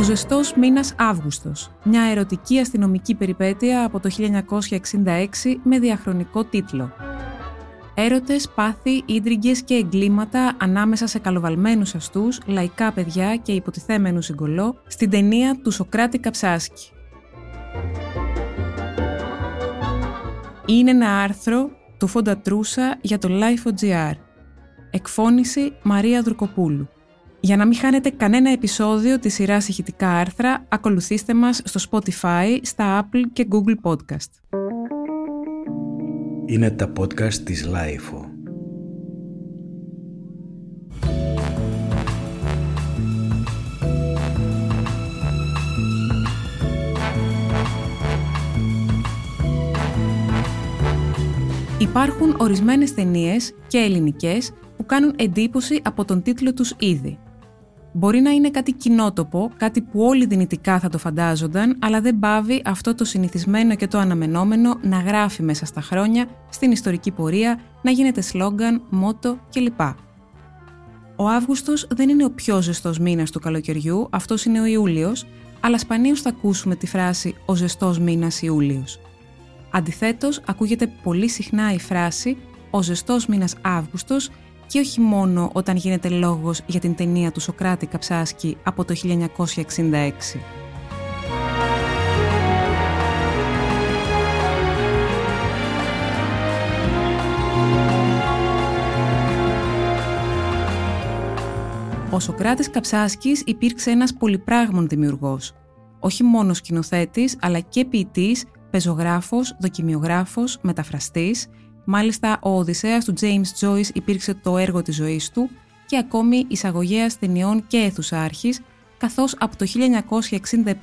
Ο ζεστός μήνας Αύγουστος, μια ερωτική αστυνομική περιπέτεια από το 1966 με διαχρονικό τίτλο. Έρωτες, πάθη, ίντριγκες και εγκλήματα ανάμεσα σε καλοβαλμένους αστούς, λαϊκά παιδιά και υποτιθέμενους συγκολό στην ταινία του Σοκράτη Καψάσκη. Είναι ένα άρθρο του Φόντα Τρούσα για το Life.gr. Εκφώνηση Μαρία Δρουκοπούλου. Για να μην χάνετε κανένα επεισόδιο της σειράς ηχητικά άρθρα, ακολουθήστε μας στο Spotify, στα Apple και Google Podcast. Είναι τα podcast της Lifeo. Υπάρχουν ορισμένες ταινίες και ελληνικές που κάνουν εντύπωση από τον τίτλο τους ήδη. Μπορεί να είναι κάτι κοινότοπο, κάτι που όλοι δυνητικά θα το φαντάζονταν, αλλά δεν παύει αυτό το συνηθισμένο και το αναμενόμενο να γράφει μέσα στα χρόνια, στην ιστορική πορεία, να γίνεται σλόγκαν, μότο κλπ. Ο Αύγουστος δεν είναι ο πιο ζεστός μήνας του καλοκαιριού, αυτός είναι ο Ιούλιος, αλλά σπανίως θα ακούσουμε τη φράση Ο ζεστός μήνας Ιούλιος. Αντιθέτως, ακούγεται πολύ συχνά η φράση Ο ζεστός μήνας Αύγουστος και όχι μόνο όταν γίνεται λόγος για την ταινία του Σοκράτη Καψάσκη από το 1966. Ο Σοκράτης Καψάσκης υπήρξε ένας πολυπράγμων δημιουργός. Όχι μόνο σκηνοθέτης, αλλά και ποιητής, πεζογράφος, δοκιμιογράφος, μεταφραστής, Μάλιστα, ο Οδυσσέας του James Joyce υπήρξε το έργο της ζωής του και ακόμη εισαγωγέας ταινιών και αίθουσάρχης, καθώς από το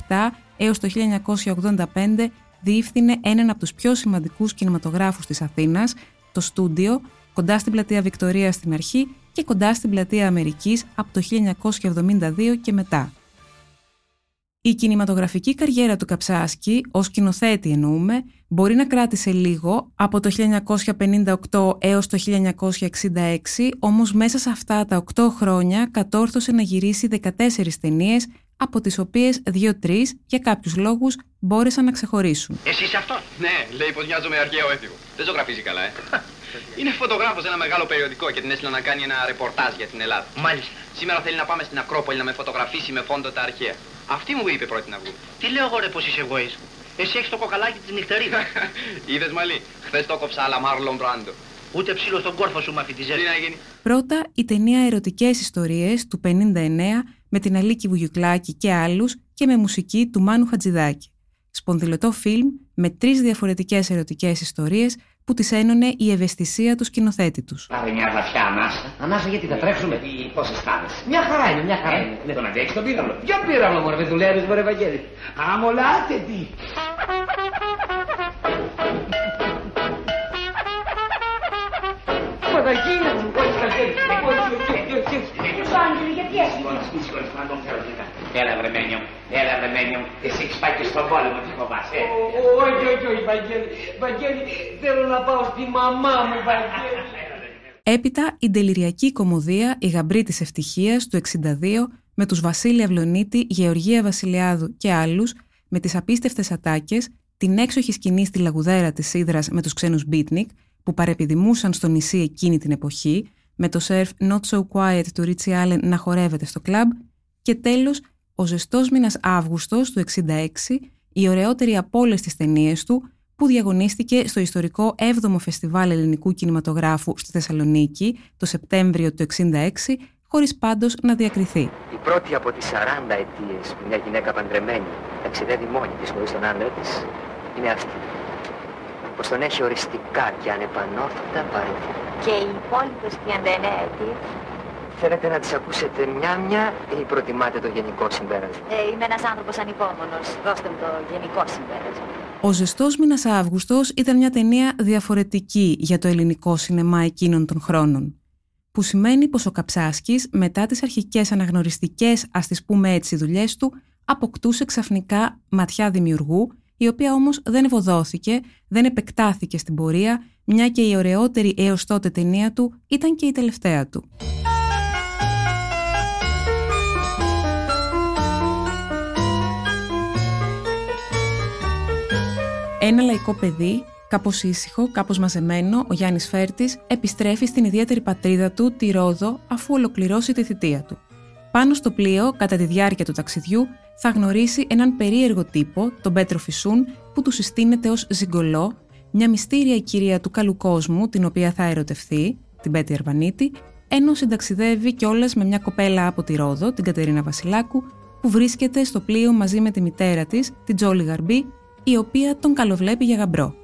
1967 έως το 1985 διεύθυνε έναν από τους πιο σημαντικούς κινηματογράφους της Αθήνας, το στούντιο, κοντά στην πλατεία Βικτωρία στην αρχή και κοντά στην πλατεία Αμερικής από το 1972 και μετά. Η κινηματογραφική καριέρα του Καψάσκη, ως σκηνοθέτη εννοούμε, μπορεί να κράτησε λίγο από το 1958 έως το 1966, όμως μέσα σε αυτά τα 8 χρόνια κατόρθωσε να γυρίσει 14 ταινίες, από τις οποίες 2-3 για κάποιους λόγους μπόρεσαν να ξεχωρίσουν. Εσύ είσαι αυτό; Ναι, λέει πως μοιάζω με αρχαίο έθιγο. Δεν ζωγραφίζει καλά, ε. Είναι φωτογράφος σε ένα μεγάλο περιοδικό και την έστειλα να κάνει ένα ρεπορτάζ για την Ελλάδα. Μάλιστα. Σήμερα θέλει να πάμε στην Ακρόπολη να με φωτογραφίσει με φόντο τα αρχαία. Αυτή μου είπε πρώτη να βγω. Τι λέω εγώ ρε πως είσαι εγωής; Εσύ έχεις το κοκαλάκι της νυχτερίδας. Είδες μαλλί. Χθες το κόψα αλλά Μάρλον Μπράντο. Ούτε ψήλος στον κόρφο σου μάθει τη ζέστη. Τι να γίνει; Πρώτα η ταινία Ερωτικές Ιστορίες του 59 με την Αλίκη Βουγιουκλάκη και άλλους και με μουσική του Μάνου Χατζηδάκη. Σπονδυλωτό φιλμ με τρεις διαφορετικές ερωτικές ιστορίες που τις ένωνε η ευαισθησία του σκηνοθέτη τους. Πάρε μια βαθιά ανάσα. Ανάσα γιατί θα τρέξουμε. Πώς αισθάνεσαι. Μια χαρά είναι, μια χαρά είναι. Δεν τον αντέξεις τον πύραυλο. Ποιο πύραυλο μωρέ, δεν δουλεύεις μωρέ Βαγγέλη. Αμολάτε τι. Πατακίνε μου, όχι κακές. Βάγγελη, γιατί έτσι. Συγχωρείς, να τον ξέρω τι ήταν. Έλα βρεμένιο μου, έλα βρεμένιο μου. Εσύ έχεις πάει και στον πόλεμο, τι φοβάσαι. Όχι, όχι, όχι, Βαγγέλη. Βαγγέλη, θέλω να πάω στη μαμά μου, Βαγγέλη. Έπειτα η τελειριακή κομμωδία «Η γαμπρή της ευτυχίας» του 62 με τους Βασίλη Αυλονίτη, Γεωργία Βασιλιάδου και άλλους με τις απίστευτες ατάκες, την έξοχη σκηνή στη λαγουδέρα της Σίδρας με τους ξένους Μπίτνικ που παρεπιδημούσαν στο νησί εκείνη την εποχή, με το σερφ Not So Quiet του Ρίτσι Allen να χορεύεται στο κλαμπ και τέλος ο ζεστός μήνας Αύγουστος του 66, η ωραιότερη από όλες τις ταινίες του, που διαγωνίστηκε στο ιστορικό 7ο Φεστιβάλ Ελληνικού Κινηματογράφου στη Θεσσαλονίκη το Σεπτέμβριο του 66, χωρίς πάντως να διακριθεί. Η πρώτη από τις 40 αιτίες που μια γυναίκα παντρεμένη ταξιδεύει μόνη της χωρίς τον άντρα της είναι αυτή. Πως τον έχει οριστικά και ανεπανόρθωτα παρελθόν. Και οι υπόλοιπες 39 αιτίες. Θέλετε να τις ακούσετε μια-μια ή προτιμάτε το γενικό συμπέρασμα; Ε, είμαι ένας άνθρωπος ανυπόμονος. Δώστε μου το γενικό συμπέρασμα. Ο ζεστός μήνας Αύγουστος ήταν μια ταινία διαφορετική για το ελληνικό σινεμά εκείνων των χρόνων. Που σημαίνει πως ο Καψάσκης μετά τις αρχικές αναγνωριστικές ας τις πούμε έτσι δουλειές του αποκτούσε ξαφνικά ματιά δημιουργού η οποία όμως δεν ευωδόθηκε, δεν επεκτάθηκε στην πορεία, μια και η ωραιότερη έως τότε ταινία του ήταν και η τελευταία του. Ένα λαϊκό παιδί, κάπως ήσυχο, κάπως μαζεμένο, ο Γιάννης Φέρτης επιστρέφει στην ιδιαίτερη πατρίδα του, τη Ρόδο, αφού ολοκληρώσει τη θητεία του. Πάνω στο πλοίο, κατά τη διάρκεια του ταξιδιού, θα γνωρίσει έναν περίεργο τύπο, τον Πέτρο Φυσούν, που του συστήνεται ως ζυγκολό, μια μυστήρια κυρία του καλού κόσμου, την οποία θα ερωτευθεί, την Πέτη Αρβανίτη, ενώ συνταξιδεύει κιόλας με μια κοπέλα από τη Ρόδο, την Κατερίνα Βασιλάκου, που βρίσκεται στο πλοίο μαζί με τη μητέρα της, την Τζόλι Γαρμπή, η οποία τον καλοβλέπει για γαμπρό.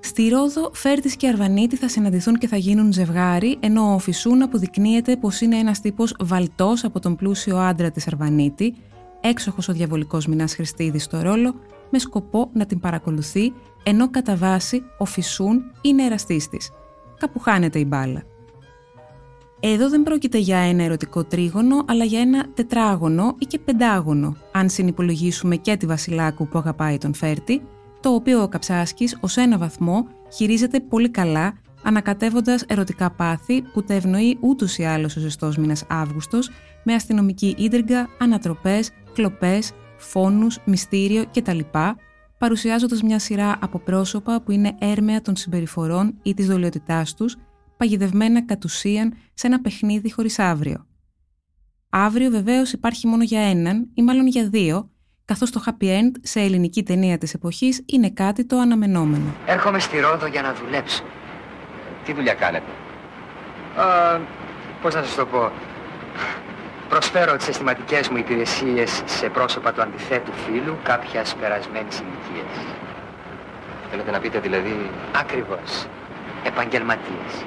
Στη Ρόδο, Φέρτης και Αρβανίτη θα συναντηθούν και θα γίνουν ζευγάρι, ενώ ο Φυσούν αποδεικνύεται πως είναι ένας τύπος βαλτός από τον πλούσιο άντρα της Αρβανίτη, έξοχος ο διαβολικός μηνά Χριστίδης στο ρόλο, με σκοπό να την παρακολουθεί, ενώ κατά βάση ο Φυσούν είναι εραστής της. Κάπου χάνεται η μπάλα. Εδώ δεν πρόκειται για ένα ερωτικό τρίγωνο, αλλά για ένα τετράγωνο ή και πεντάγωνο, αν συνυπολογίσουμε και τη Βασιλάκου που αγαπάει τον Φέρτη, το οποίο ο Καψάσκης ως ένα βαθμό χειρίζεται πολύ καλά, ανακατεύοντας ερωτικά πάθη που τα ευνοεί ούτως ή άλλως ο ζεστός μήνας Αύγουστος, με αστυνομική ίντριγκα, ανατροπές, κλοπές, φόνους, μυστήριο κτλ., παρουσιάζοντας μια σειρά από πρόσωπα που είναι έρμεα των συμπεριφορών ή της δολιότητάς τους, παγιδευμένα κατ' ουσίαν σε ένα παιχνίδι χωρίς αύριο. Αύριο βεβαίως υπάρχει μόνο για έναν ή μάλλον για δύο, καθώς το happy end σε ελληνική ταινία της εποχής είναι κάτι το αναμενόμενο. Έρχομαι στη Ρόδο για να δουλέψω. Τι δουλειά κάνετε; Α, πώς να σας το πω. Προσφέρω τις αισθηματικές μου υπηρεσίες σε πρόσωπα του αντιθέτου φίλου κάποιας περασμένης ηλικίας. Θέλετε να πείτε δηλαδή... Ακριβώς. Επαγγελματίες.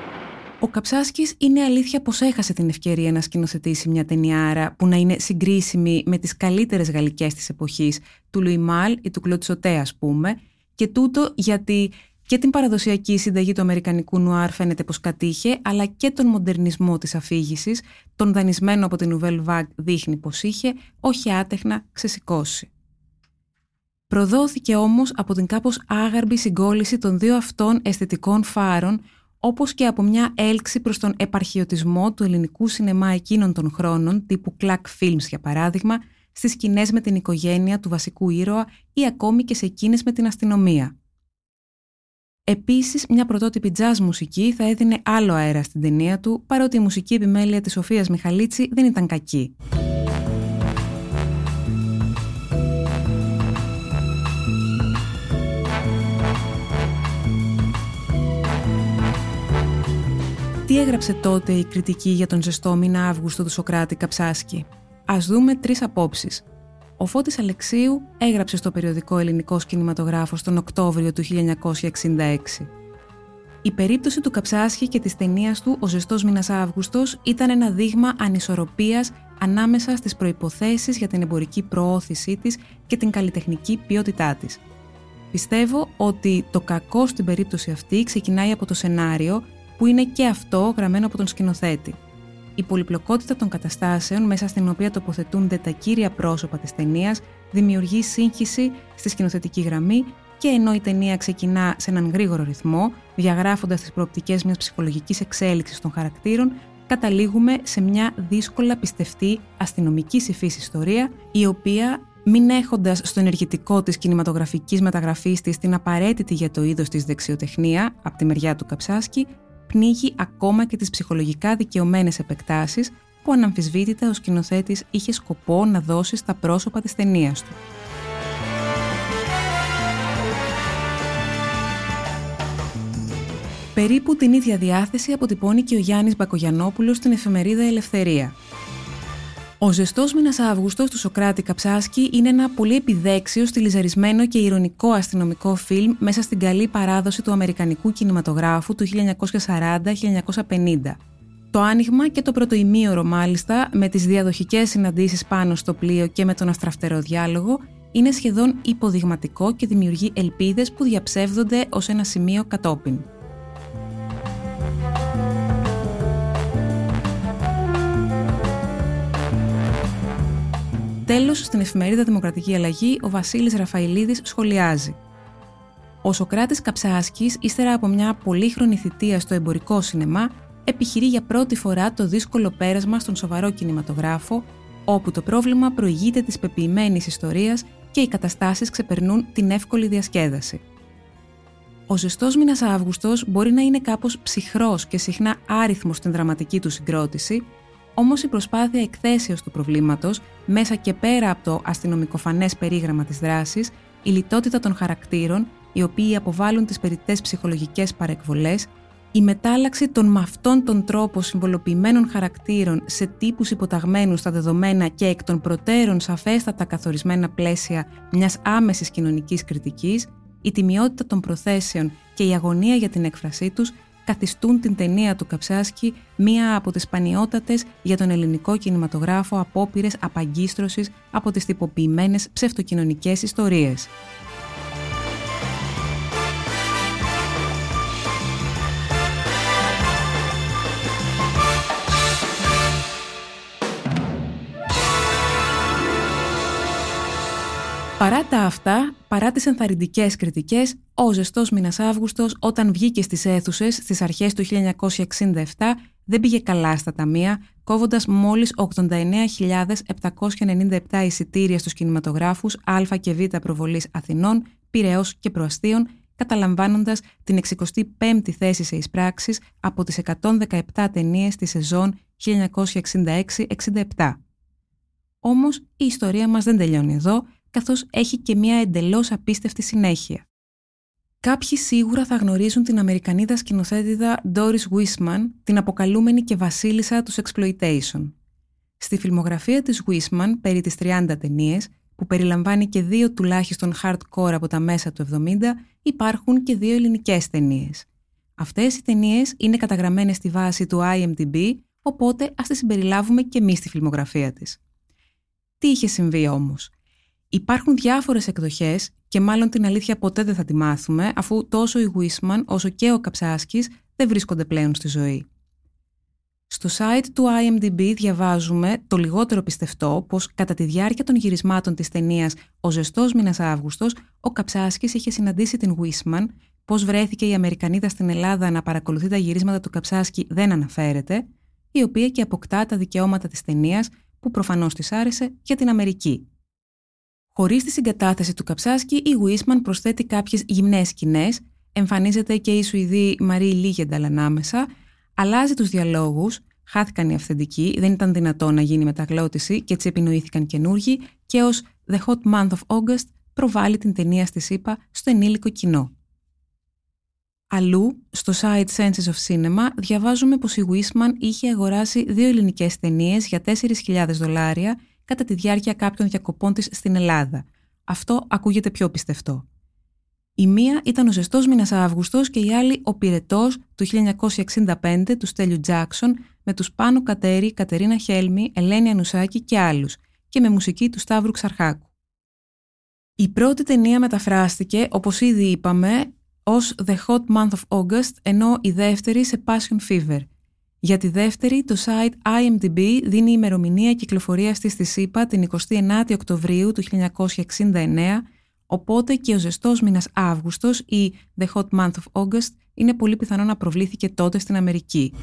Ο Καψάσκης είναι αλήθεια πως έχασε την ευκαιρία να σκηνοθετήσει μια ταινιάρα που να είναι συγκρίσιμη με τις καλύτερες γαλλικές της εποχής, του Λουιμάλ ή του Κλωτσοτέ, ας πούμε, και τούτο γιατί και την παραδοσιακή συνταγή του Αμερικανικού νουάρ φαίνεται πως κατήχε, αλλά και τον μοντερνισμό της αφήγησης, τον δανεισμένο από την Nouvelle Vague δείχνει πως είχε, όχι άτεχνα, ξεσηκώσει. Προδόθηκε όμως από την κάπως άγαρμπη συγκόλληση των δύο αυτών αισθητικών φάρων όπως και από μια έλξη προς τον επαρχιωτισμό του ελληνικού σινεμά εκείνων των χρόνων, τύπου Clack Films για παράδειγμα, στις σκηνές με την οικογένεια του βασικού ήρωα ή ακόμη και σε εκείνες με την αστυνομία. Επίσης, μια πρωτότυπη jazz μουσική θα έδινε άλλο αέρα στην ταινία του, παρότι η μουσική επιμέλεια της Σοφίας Μιχαλίτση δεν ήταν κακή. Τι έγραψε τότε η κριτική για τον ζεστό μήνα Αύγουστο του Σοκράτη Καψάσκη; Ας δούμε τρεις απόψεις. Ο Φώτης Αλεξίου έγραψε στο περιοδικό Ελληνικός Κινηματογράφος τον Οκτώβριο του 1966. Η περίπτωση του Καψάσχη και της ταινίας του «Ο ζεστός μήνας Αύγουστος» ήταν ένα δείγμα ανισορροπίας ανάμεσα στις προϋποθέσεις για την εμπορική προώθησή της και την καλλιτεχνική ποιότητά της. Πιστεύω ότι το κακό στην περίπτωση αυτή ξεκινάει από το σενάριο που είναι και αυτό γραμμένο από τον σκηνοθέτη. Η πολυπλοκότητα των καταστάσεων μέσα στην οποία τοποθετούνται τα κύρια πρόσωπα της ταινίας δημιουργεί σύγχυση στη σκηνοθετική γραμμή και ενώ η ταινία ξεκινά σε έναν γρήγορο ρυθμό, διαγράφοντας τις προοπτικές μιας ψυχολογικής εξέλιξης των χαρακτήρων, καταλήγουμε σε μια δύσκολα πιστευτή αστυνομική υφής ιστορία, η οποία, μην έχοντας στο ενεργητικό της κινηματογραφικής μεταγραφής της την απαραίτητη για το είδος της δεξιοτεχνία από τη μεριά του Καψάσκη, πνίγει ακόμα και τις ψυχολογικά δικαιωμένες επεκτάσεις που αναμφισβήτητα ο σκηνοθέτης είχε σκοπό να δώσει στα πρόσωπα της ταινίας του. Περίπου την ίδια διάθεση αποτυπώνει και ο Γιάννης Μπακογιανόπουλος στην εφημερίδα Ελευθερία. Ο ζεστός μήνας Αύγουστος του Σοκράτη Καψάσκη είναι ένα πολύ επιδέξιο, στυλιζαρισμένο και ηρωνικό αστυνομικό φιλμ μέσα στην καλή παράδοση του Αμερικανικού κινηματογράφου του 1940-1950. Το άνοιγμα και το πρώτο ημίωρο μάλιστα, με τις διαδοχικές συναντήσεις πάνω στο πλοίο και με τον αστραφτερό διάλογο, είναι σχεδόν υποδειγματικό και δημιουργεί ελπίδες που διαψεύδονται ως ένα σημείο κατόπιν. Τέλος, στην εφημερίδα Δημοκρατική Αλλαγή, ο Βασίλης Ραφαηλίδης σχολιάζει. Ο Σοκράτης Καψάσκης, ύστερα από μια πολύχρονη θητεία στο εμπορικό σινεμά, επιχειρεί για πρώτη φορά το δύσκολο πέρασμα στον σοβαρό κινηματογράφο, όπου το πρόβλημα προηγείται της πεποιημένης ιστορίας και οι καταστάσεις ξεπερνούν την εύκολη διασκέδαση. Ο ζεστός μήνας Αύγουστος μπορεί να είναι κάπως ψυχρός και συχνά άριθμος στην δραματική του συγκρότηση, όμως η προσπάθεια εκθέσεως του προβλήματος, μέσα και πέρα από το αστυνομικοφανές περίγραμμα της δράσης, η λιτότητα των χαρακτήρων, οι οποίοι αποβάλλουν τις περιττές ψυχολογικές παρεκβολές, η μετάλλαξη των με αυτόν τον τρόπο συμβολοποιημένων χαρακτήρων σε τύπους υποταγμένους στα δεδομένα και εκ των προτέρων σαφέστατα καθορισμένα πλαίσια μιας άμεσης κοινωνικής κριτικής, η τιμιότητα των προθέσεων και η αγωνία για την έκφρασή τους καθιστούν την ταινία του Καψάσκη μία από τις σπανιότατες για τον ελληνικό κινηματογράφο απόπειρες απαγκίστρωσης από τις τυποποιημένες ψευτοκοινωνικές ιστορίες. Παρά τα αυτά, παρά τις ενθαρρυντικές κριτικές, ο ζεστός μήνας Αύγουστος όταν βγήκε στις αίθουσες στις αρχές του 1967 δεν πήγε καλά στα ταμεία, κόβοντας μόλις 89.797 εισιτήρια στους κινηματογράφους Α και Β προβολής Αθηνών, Πυραιός και Προαστίων, καταλαμβάνοντας την 65η θέση σε εισπράξεις από τις 117 ταινίες της σεζόν 1966-67. Όμως η ιστορία μας δεν τελειώνει εδώ, καθώς έχει και μια εντελώς απίστευτη συνέχεια. Κάποιοι σίγουρα θα γνωρίζουν την Αμερικανίδα σκηνοθέτηδα Doris Wisman, την αποκαλούμενη και βασίλισσα τους exploitation. Στη φιλμογραφία της Wisman, περί τις 30 ταινίες, που περιλαμβάνει και δύο τουλάχιστον hardcore από τα μέσα του 70, υπάρχουν και δύο ελληνικές ταινίες. Αυτές οι ταινίες είναι καταγραμμένες στη βάση του IMDb, οπότε ας τις συμπεριλάβουμε και εμείς στη φιλμογραφία της. Τι είχε συμβεί όμως; Υπάρχουν διάφορες εκδοχές και μάλλον την αλήθεια ποτέ δεν θα τη μάθουμε αφού τόσο η Wisman όσο και ο Καψάσκης δεν βρίσκονται πλέον στη ζωή. Στο site του IMDb διαβάζουμε το λιγότερο πιστευτό πως κατά τη διάρκεια των γυρισμάτων της ταινίας «Ο ζεστός μήνας Αύγουστος» ο Καψάσκης είχε συναντήσει την Wisman, πως βρέθηκε η Αμερικανίδα στην Ελλάδα να παρακολουθεί τα γυρίσματα του Καψάσκη δεν αναφέρεται, η οποία και αποκτά τα δικαιώματα της ταινίας που προφανώς της άρεσε για την Αμερική. Χωρίς τη συγκατάθεση του Καψάσκη, η Γουίσμαν προσθέτει κάποιες γυμνές σκηνές, εμφανίζεται και η Σουηδή Μαρή Λίγενταλ ανάμεσα, αλλάζει τους διαλόγους, χάθηκαν οι αυθεντικοί, δεν ήταν δυνατό να γίνει μεταγλώτηση και έτσι επινοήθηκαν καινούργοι. Και ως The Hot Month of August προβάλλει την ταινία στη ΣΥΠΑ στο ενήλικο κοινό. Αλλού, στο site Senses of Cinema, διαβάζουμε πως η Wisman είχε αγοράσει δύο ελληνικές ταινίες για 4.000 δολάρια κατά τη διάρκεια κάποιων διακοπών της στην Ελλάδα. Αυτό ακούγεται πιο πιστευτό. Η μία ήταν ο ζεστός μήνας Αύγουστος και η άλλη ο πυρετός του 1965 του Στέλιου Τζάξον με τους Πάνο Κατέρη, Κατερίνα Χέλμη, Ελένη Ανουσάκη και άλλους και με μουσική του Σταύρου Ξαρχάκου. Η πρώτη ταινία μεταφράστηκε, όπως ήδη είπαμε, ως The Hot Month of August, ενώ η δεύτερη σε Passion Fever – για τη δεύτερη, το site IMDb δίνει ημερομηνία κυκλοφορίας της στη ΣΥΠΑ την 29η Οκτωβρίου του 1969, οπότε και ο ζεστός μήνας Αύγουστος ή The Hot Month of August είναι πολύ πιθανό να προβλήθηκε τότε στην Αμερική.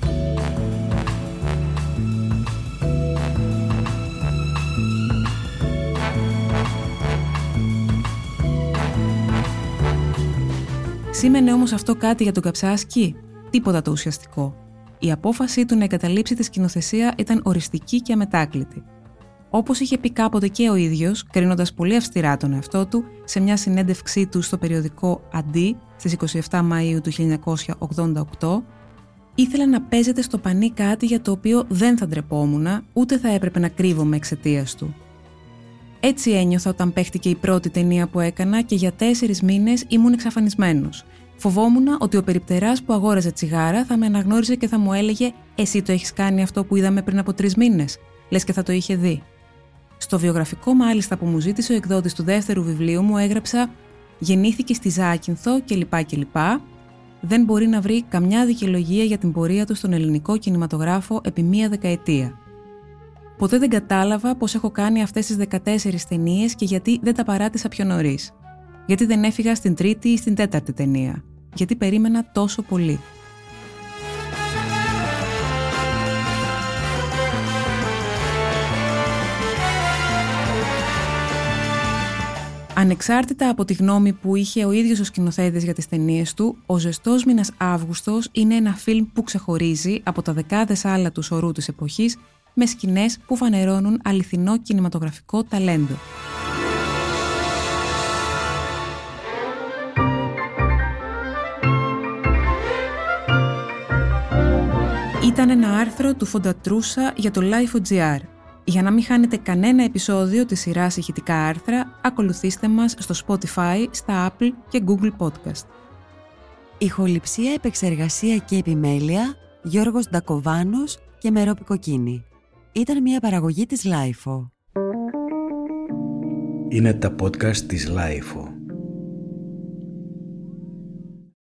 Σήμαινε όμως αυτό κάτι για τον Καψάσκι; Τίποτα το ουσιαστικό η απόφασή του να εγκαταλείψει τη σκηνοθεσία ήταν οριστική και αμετάκλητη. Όπως είχε πει κάποτε και ο ίδιος, κρίνοντας πολύ αυστηρά τον εαυτό του, σε μια συνέντευξή του στο περιοδικό Αντί στις 27 Μαου του 1988, ήθελα να παίζεται στο πανί κάτι για το οποίο δεν θα ντρεπόμουν, ούτε θα έπρεπε να κρύβομαι εξαιτίας του. Έτσι ένιωθα όταν παίχτηκε η πρώτη ταινία που έκανα και για τέσσερις μήνες ήμουν εξαφανισμένος. Φοβόμουν ότι ο περιπτεράς που αγόραζε τσιγάρα θα με αναγνώριζε και θα μου έλεγε Εσύ το έχεις κάνει αυτό που είδαμε πριν από τρεις μήνες. Λες και θα το είχε δει. Στο βιογραφικό, μάλιστα, που μου ζήτησε ο εκδότης του δεύτερου βιβλίου μου, έγραψα Γεννήθηκε στη Ζάκυνθο κλπ. κλπ. Δεν μπορεί να βρει καμιά δικαιολογία για την πορεία του στον ελληνικό κινηματογράφο επί μία δεκαετία. Ποτέ δεν κατάλαβα πώς έχω κάνει αυτές τις 14 ταινίες και γιατί δεν τα παράτησα πιο νωρίς. Γιατί δεν έφυγα στην τρίτη ή στην τέταρτη ταινία. Γιατί περίμενα τόσο πολύ. Ανεξάρτητα από τη γνώμη που είχε ο ίδιος ο σκηνοθέτης για τις ταινίες του, ο ζεστός μήνας Αύγουστος είναι ένα φιλμ που ξεχωρίζει από τα δεκάδες άλλα τους σωρού της εποχής με σκηνές που φανερώνουν αληθινό κινηματογραφικό ταλέντο. Ήταν ένα άρθρο του Φοντατρούσα για το Life.gr. Για να μην χάνετε κανένα επεισόδιο της σειράς ηχητικά άρθρα, ακολουθήστε μας στο Spotify, στα Apple και Google Podcast. Ηχοληψία, επεξεργασία και επιμέλεια, Γιώργος Ντακοβάνος και Μερόπη Κοκκίνη. Ήταν μια παραγωγή της Lifeo. Είναι τα podcast της Lifeo.